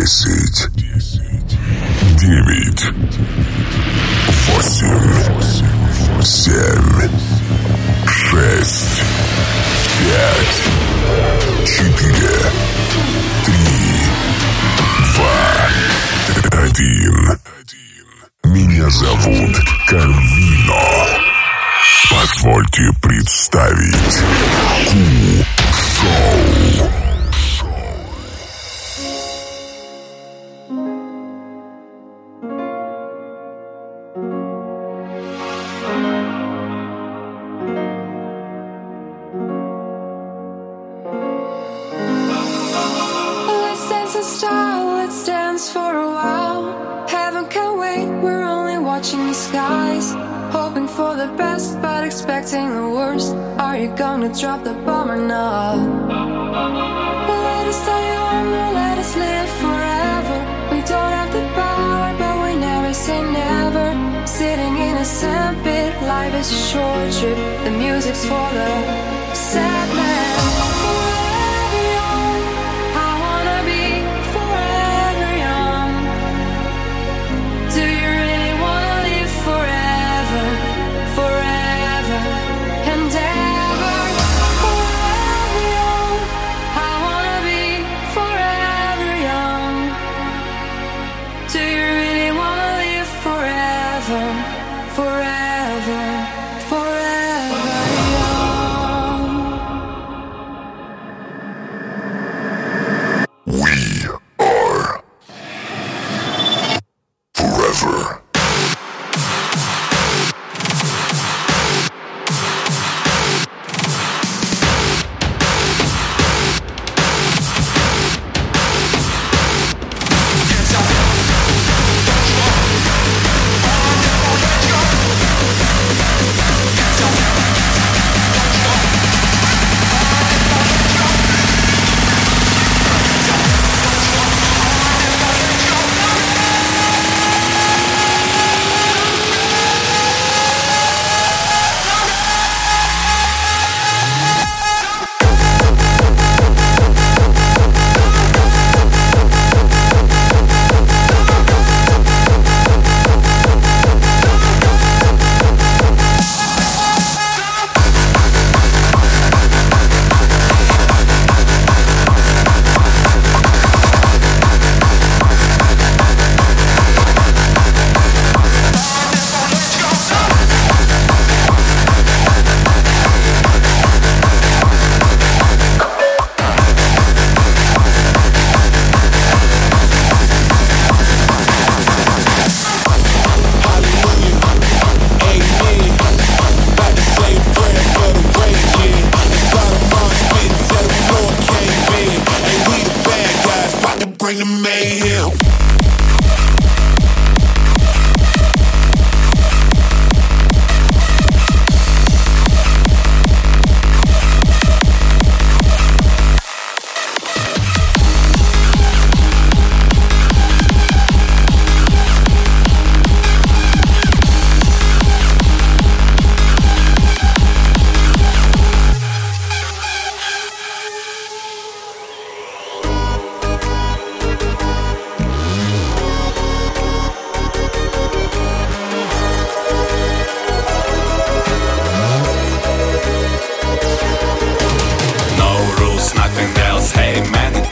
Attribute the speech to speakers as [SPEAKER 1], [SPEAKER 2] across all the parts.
[SPEAKER 1] Десять. Девять. Восемь. Семь. Шесть. Пять. Четыре. Три. Два. Один. Меня зовут Карвино. Позвольте представить Ку-шоу.
[SPEAKER 2] Drop the bomb or not? Let us stay young or let us live forever. We don't have the power, but we never say never. Sitting in a sandpit, life is a short trip. The music's for the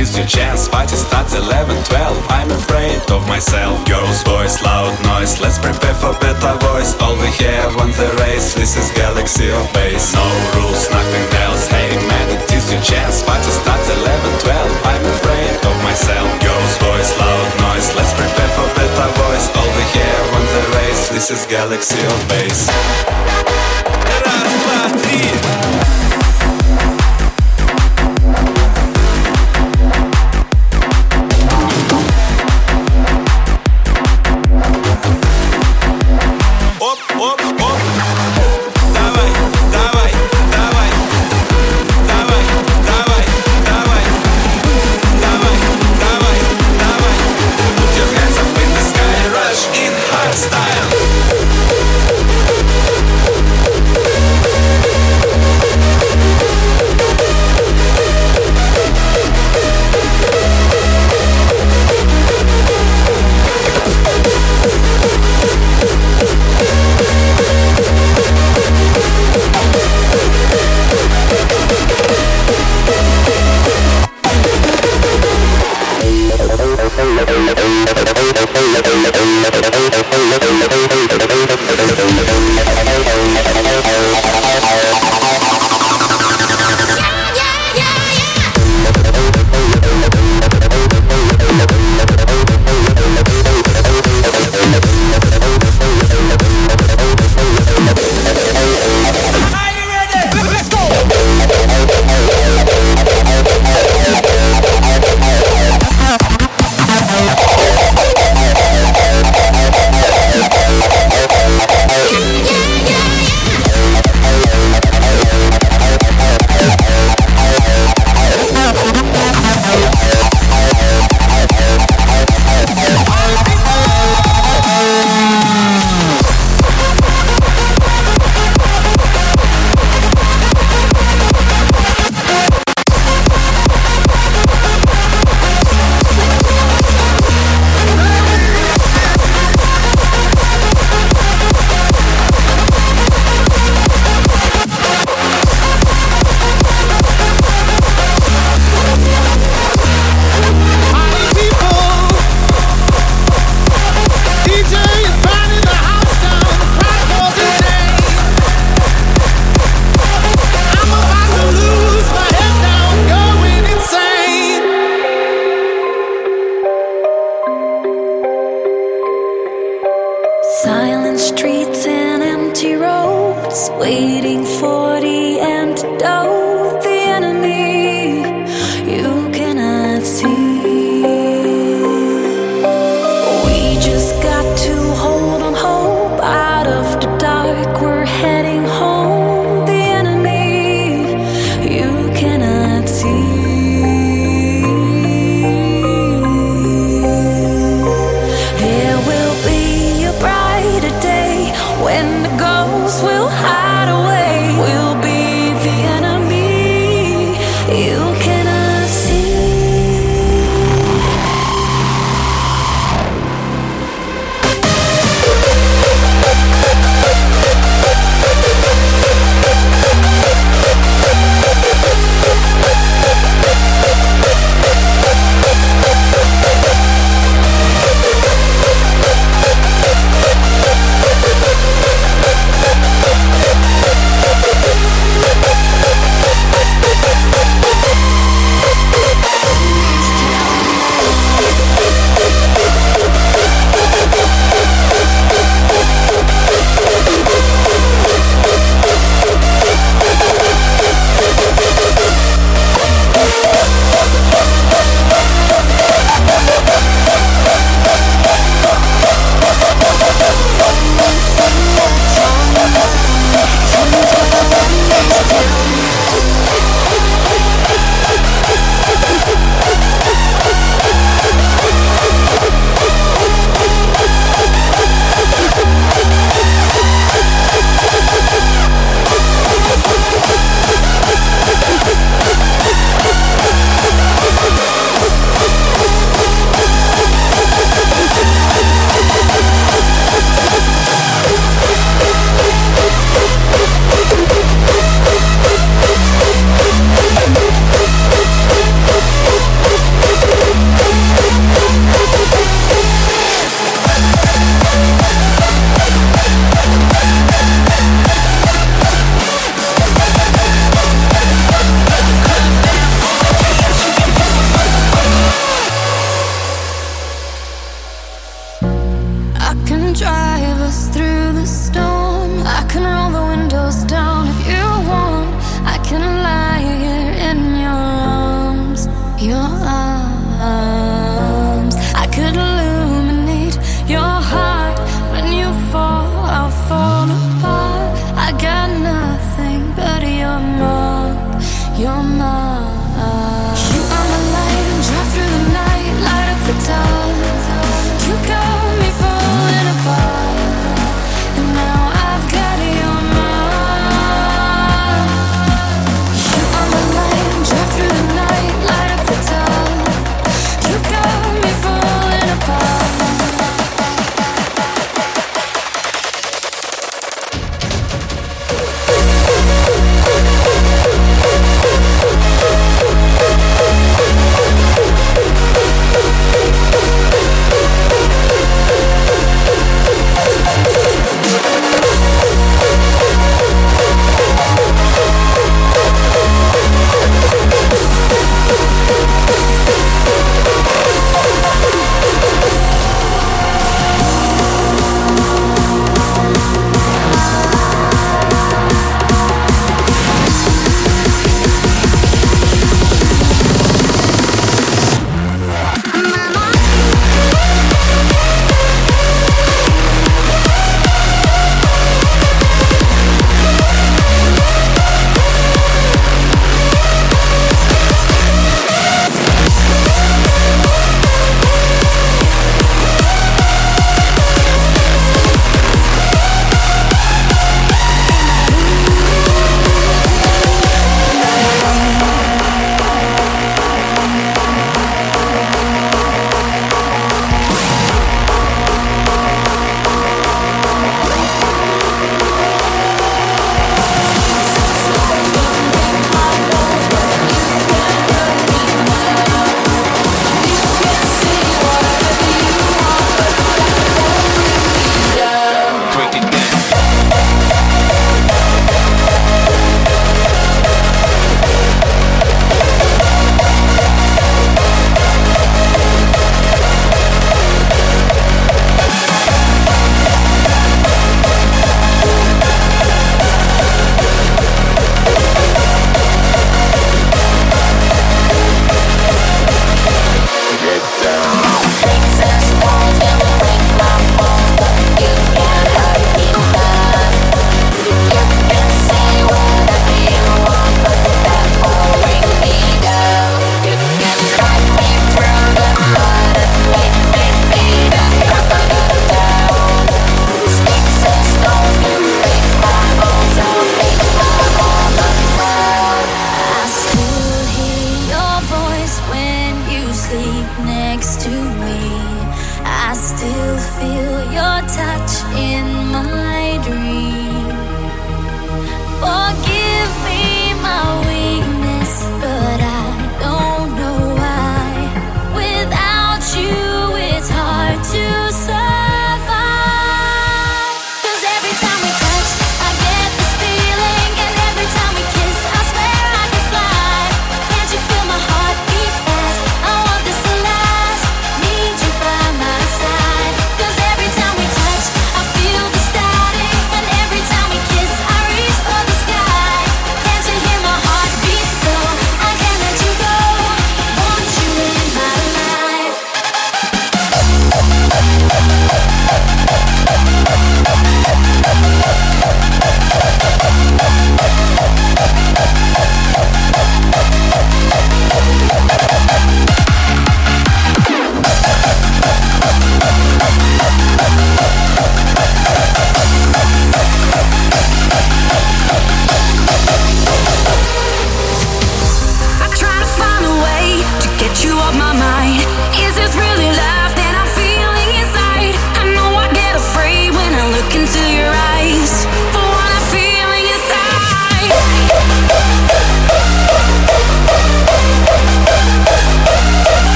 [SPEAKER 3] is your chance. Party starts 11, 12. I'm afraid of myself. Girls, boys, loud noise. Let's prepare for better voice. All we have on the race. This is galaxy of bass. No rules, nothing else. Hey man, it is your chance. Party starts 11, 12. I'm afraid of myself. Girls, boys, loud noise. Let's prepare for better voice. All we have on the race. This is galaxy of bass. Раз, два, три.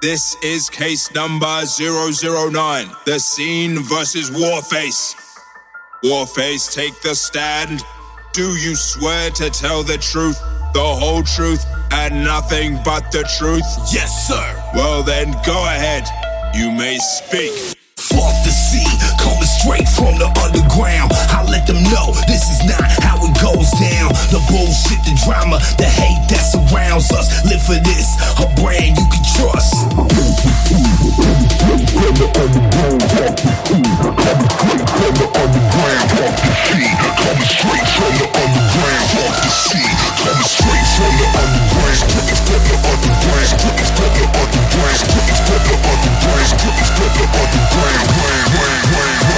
[SPEAKER 4] This is case number 009. The scene versus Warface. Warface, take the stand. Do you swear to tell the truth, the whole truth, and nothing but the truth?
[SPEAKER 5] Yes, sir.
[SPEAKER 4] Well, then go ahead. You may speak.
[SPEAKER 5] Fuck the coming straight from the underground. I let them know this is not how it goes down. The bullshit, the drama, the hate that surrounds us. Live for this, a brand you can trust. Underground, underground, underground, underground, underground, underground, underground, underground.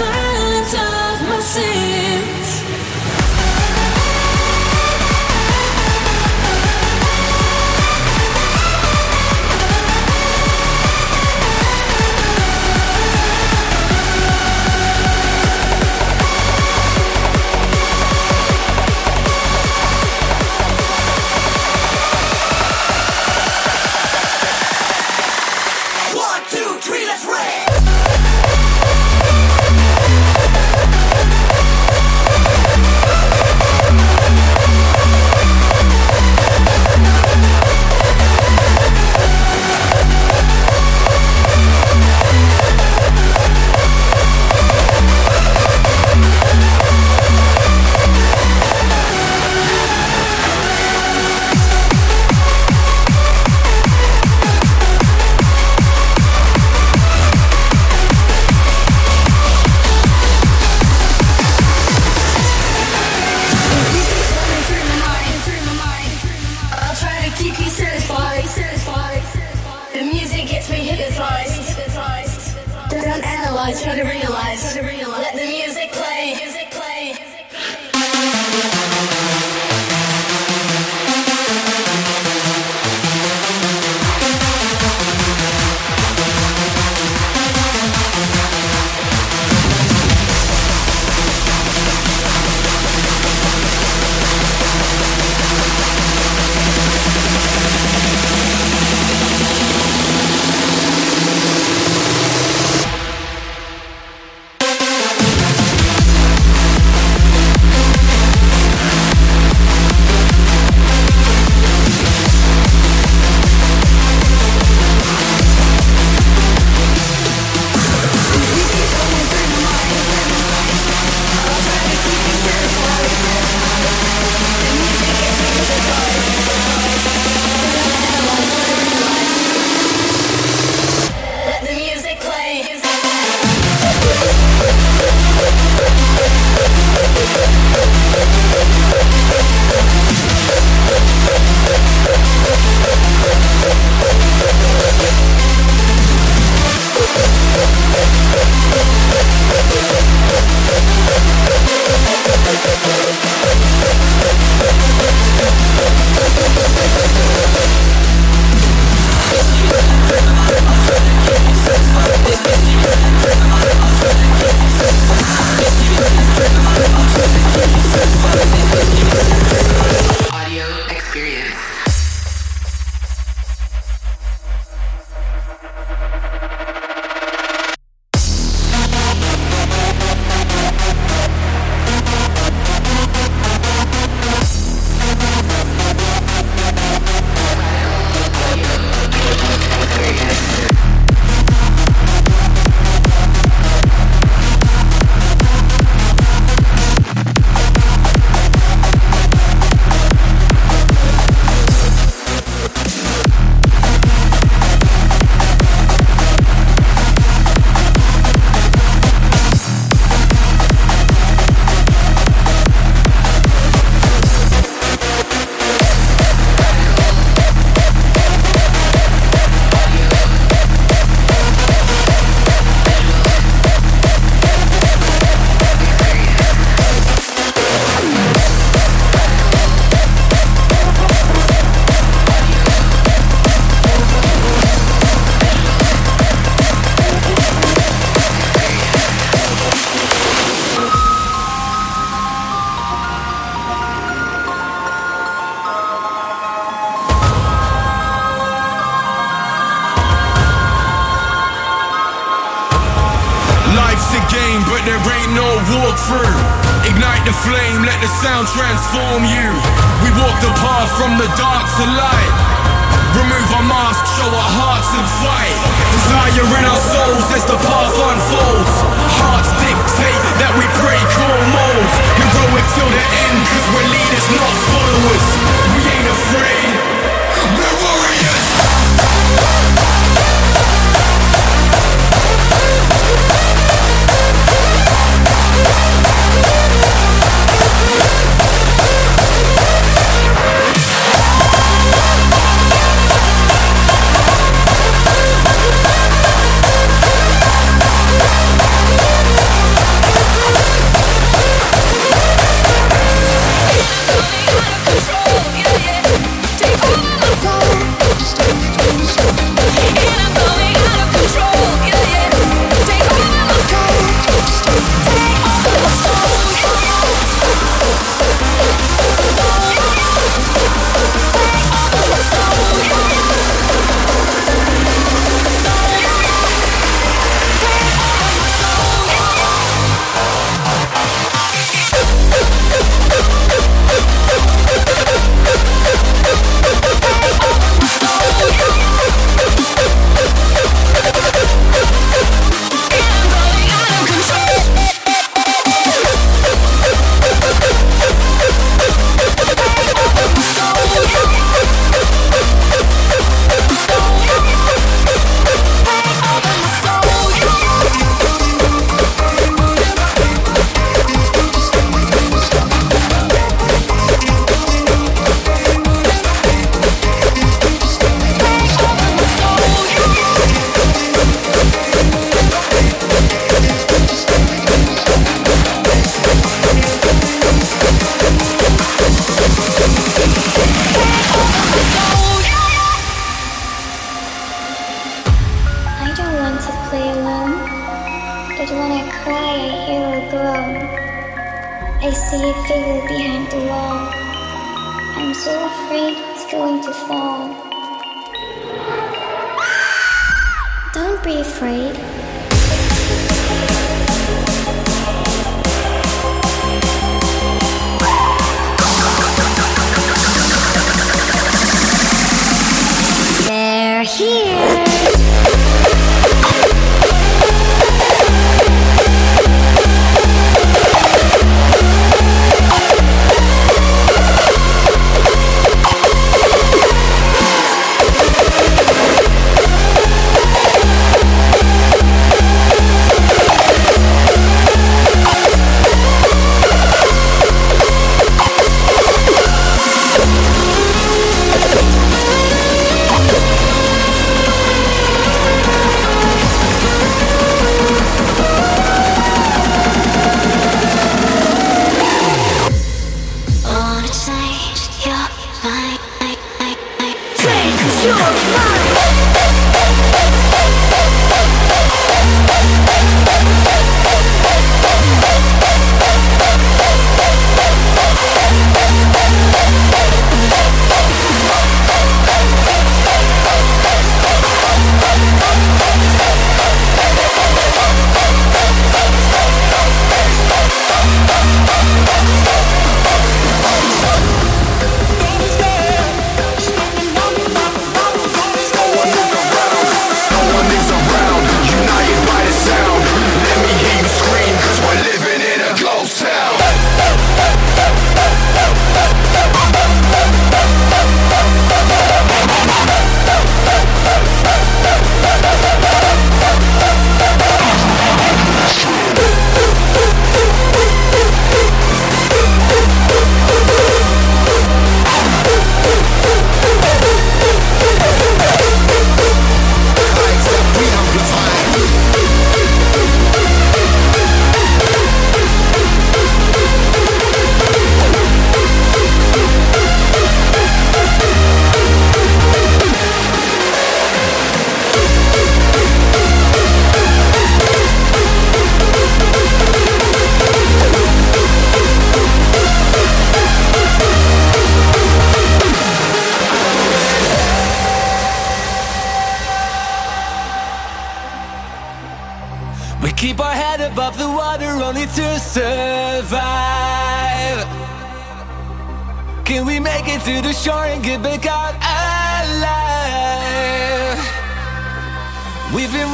[SPEAKER 5] We're warriors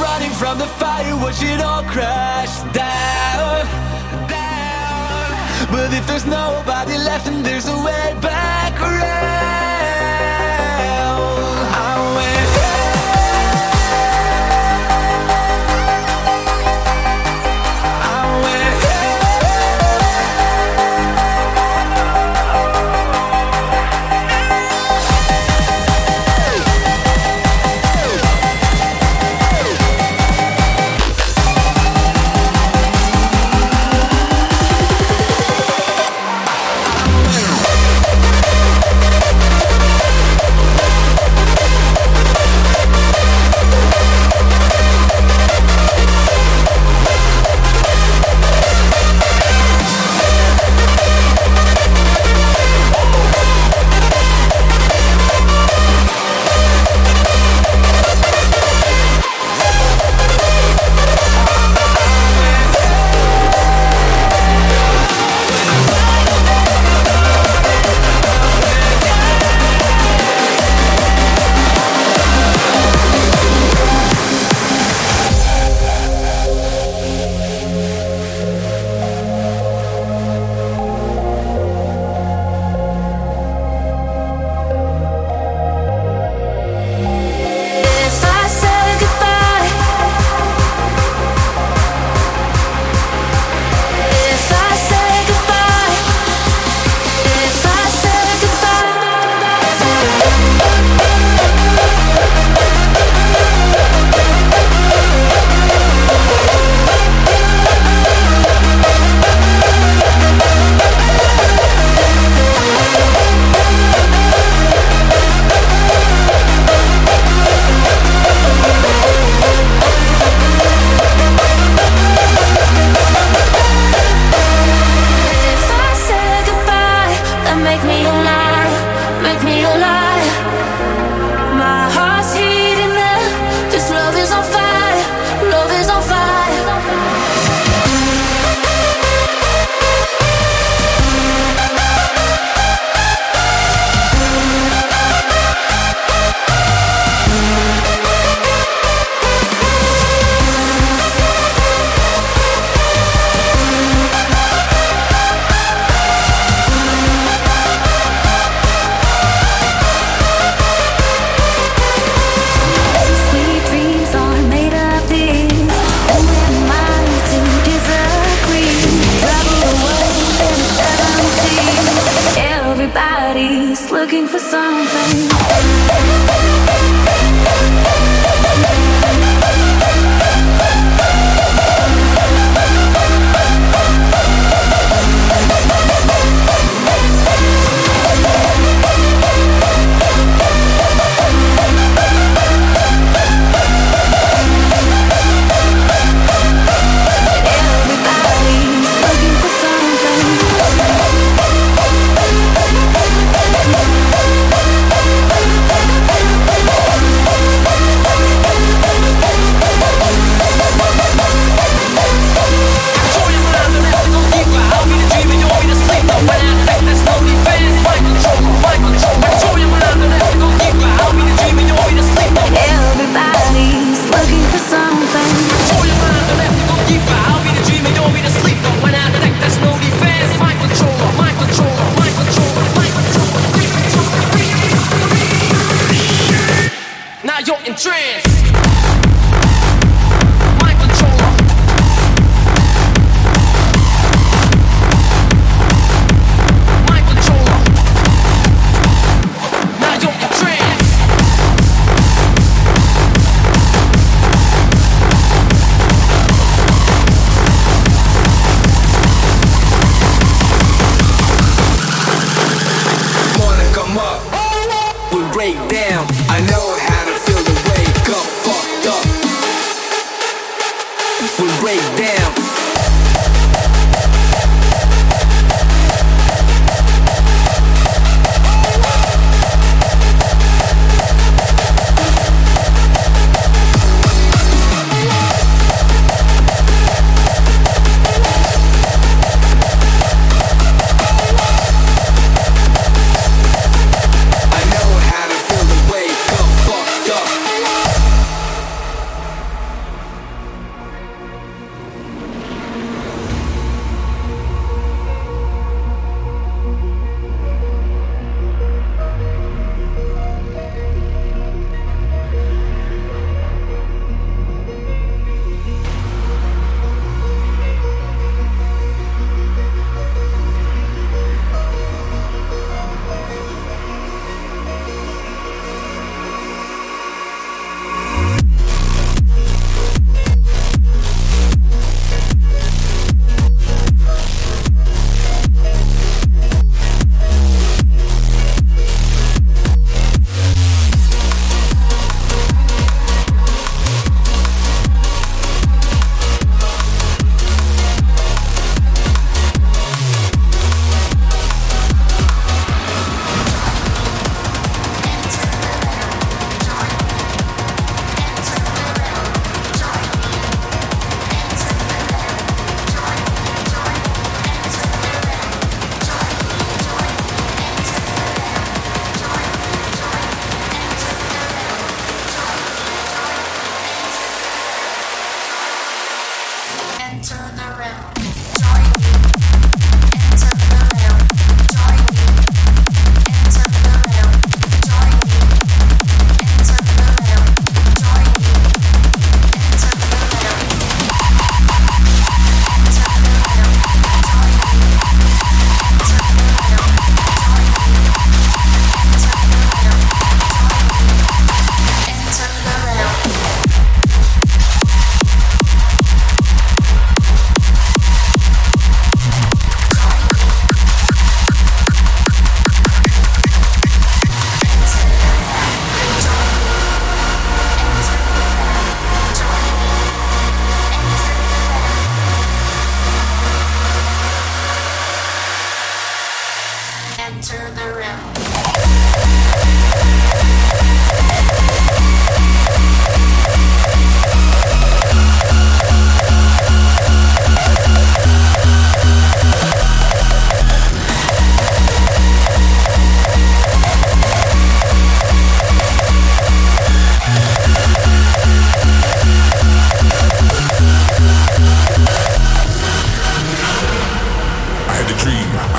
[SPEAKER 5] running from the fire, watch it all crash down. down.
[SPEAKER 6] But if there's nobody left and there's a way back around.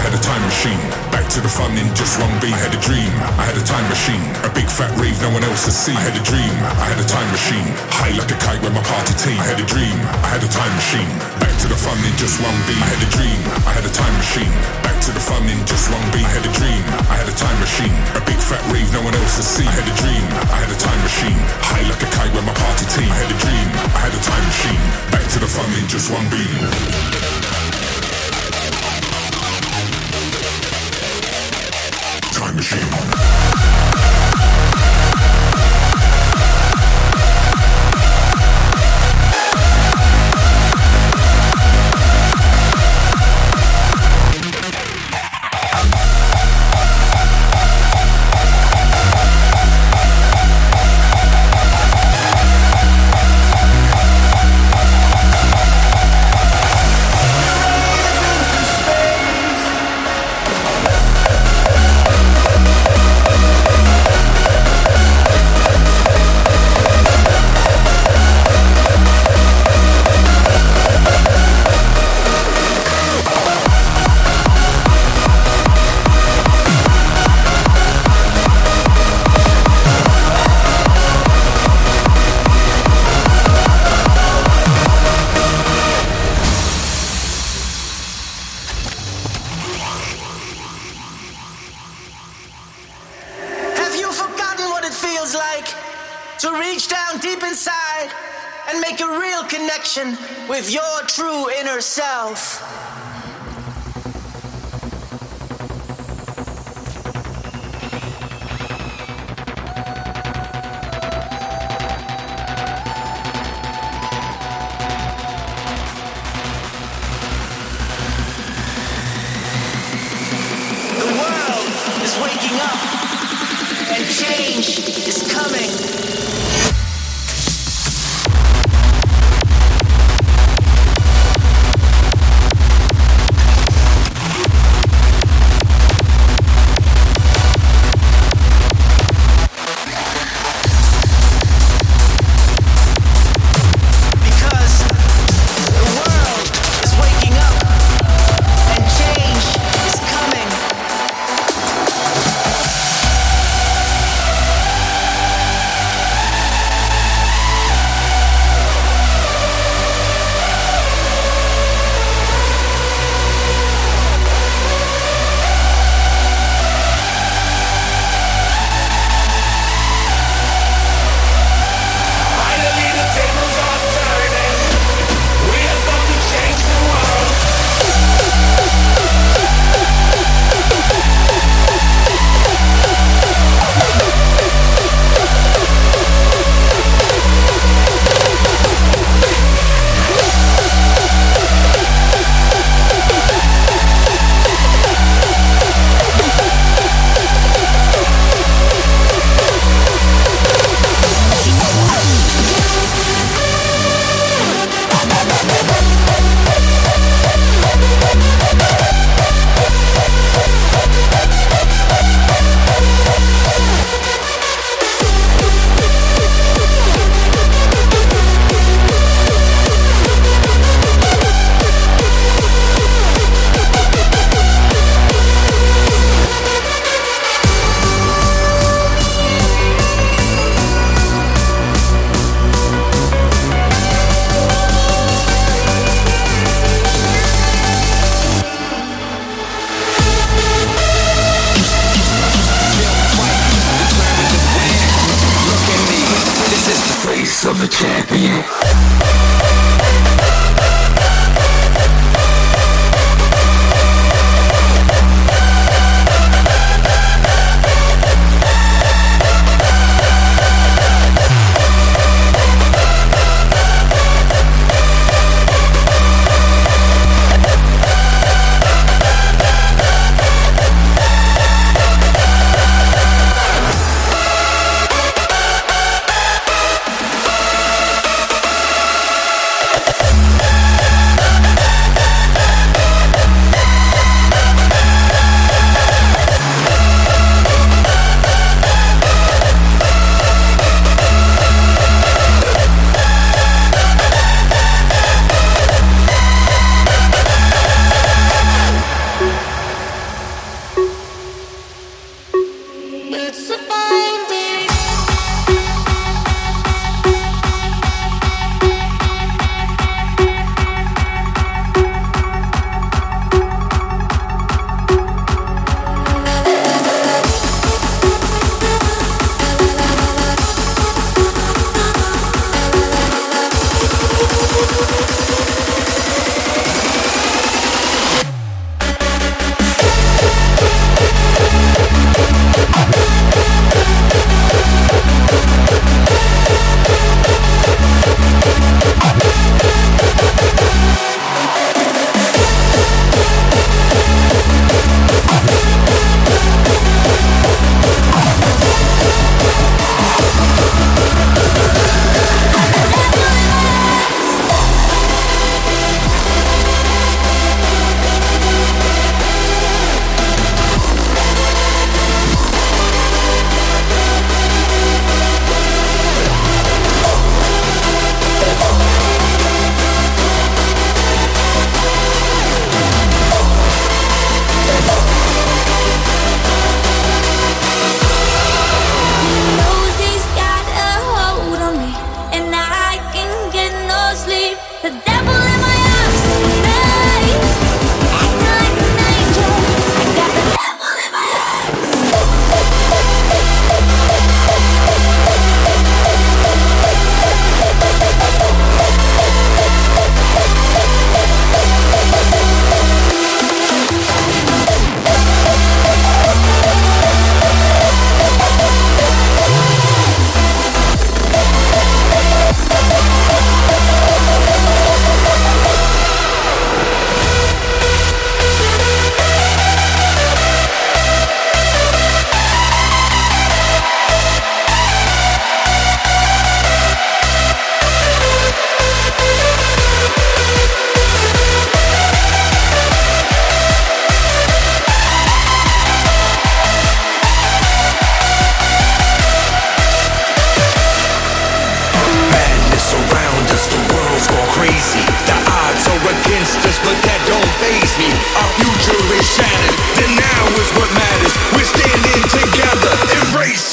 [SPEAKER 6] had a time machine. Back to the fun in just one beat. I had a dream. I had a time machine. A big fat rave
[SPEAKER 5] no one else has seen. I had a dream. I had a time machine. High like a kite
[SPEAKER 3] with my party team. I had a dream. I had a time machine. Back to the fun in just one beat. I had a dream. I had a time machine. Back to the fun in just one beat. I had a dream. I had
[SPEAKER 5] a
[SPEAKER 7] time machine. A
[SPEAKER 8] big fat rave no one else has seen. I had a dream. I had a time machine. High like a kite with my party team. I
[SPEAKER 9] had a dream. I had a time machine. Back to the fun in just one beat. Session. change is coming.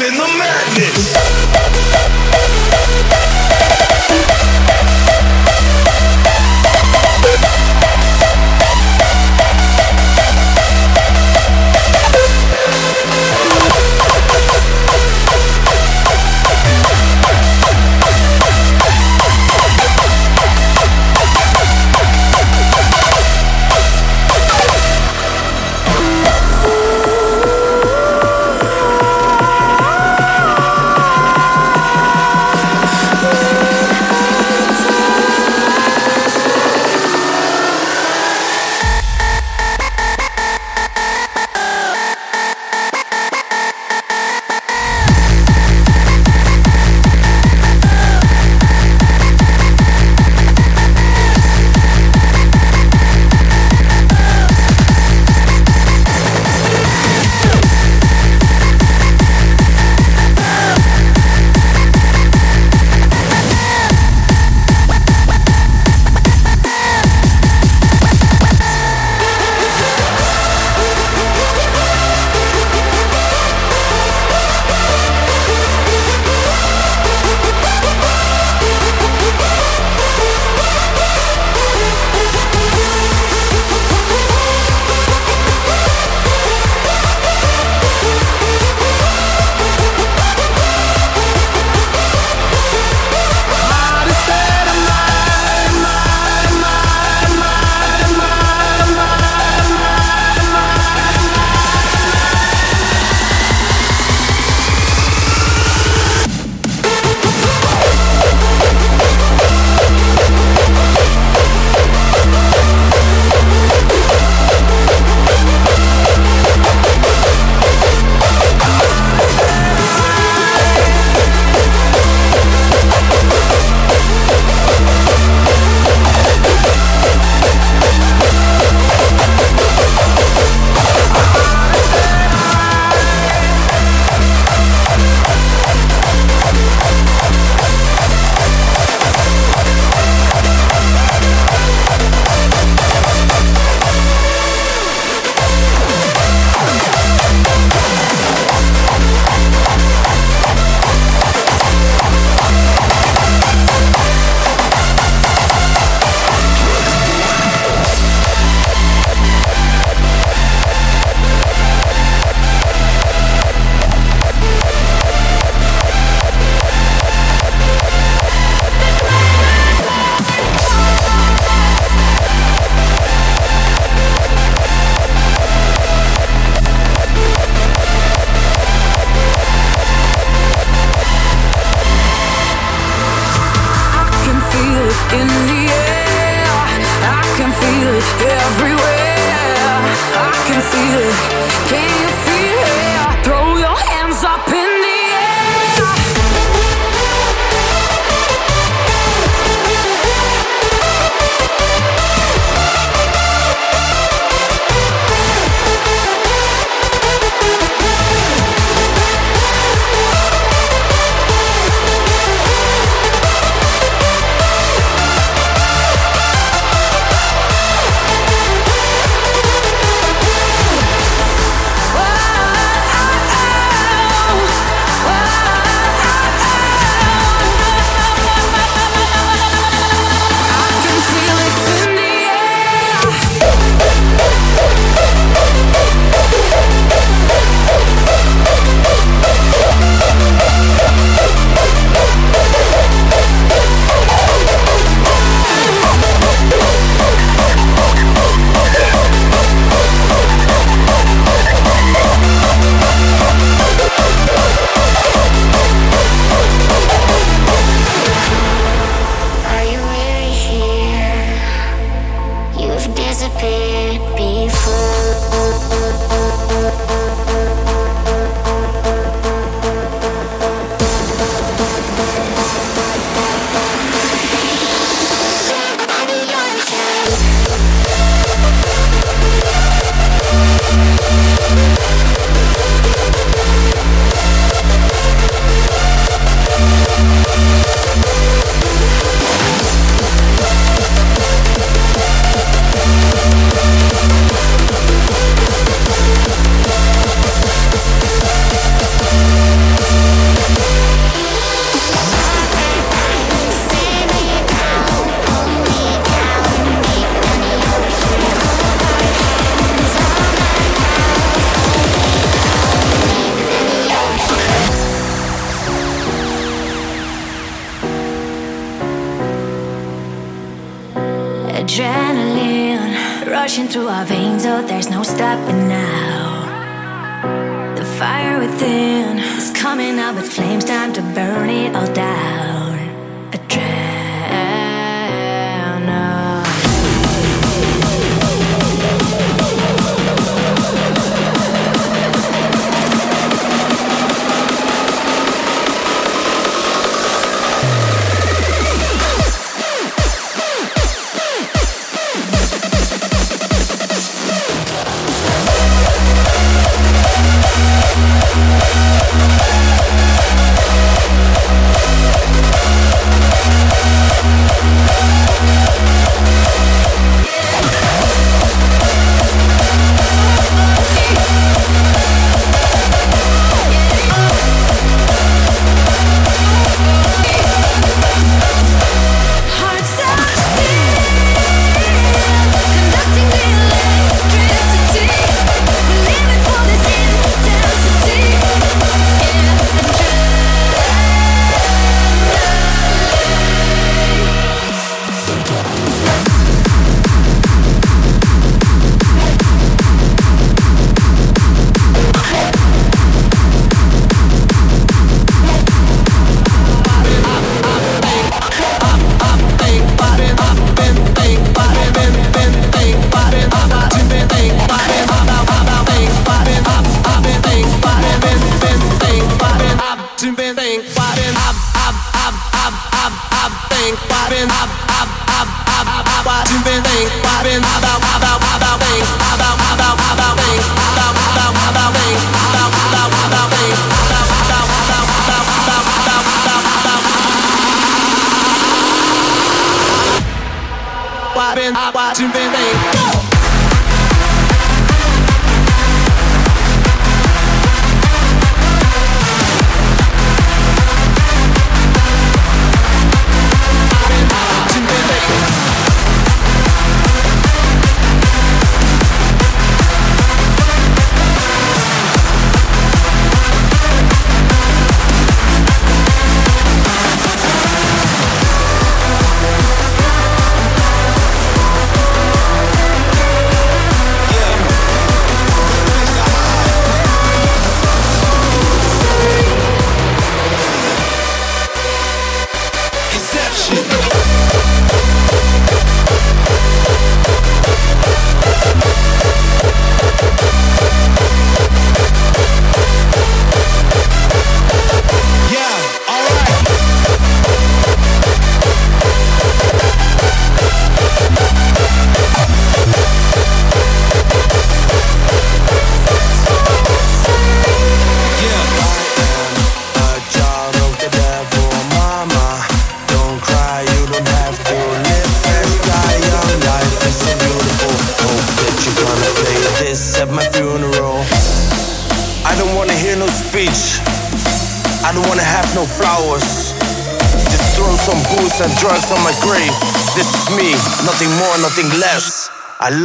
[SPEAKER 10] Embracing the madness.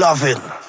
[SPEAKER 10] Love it.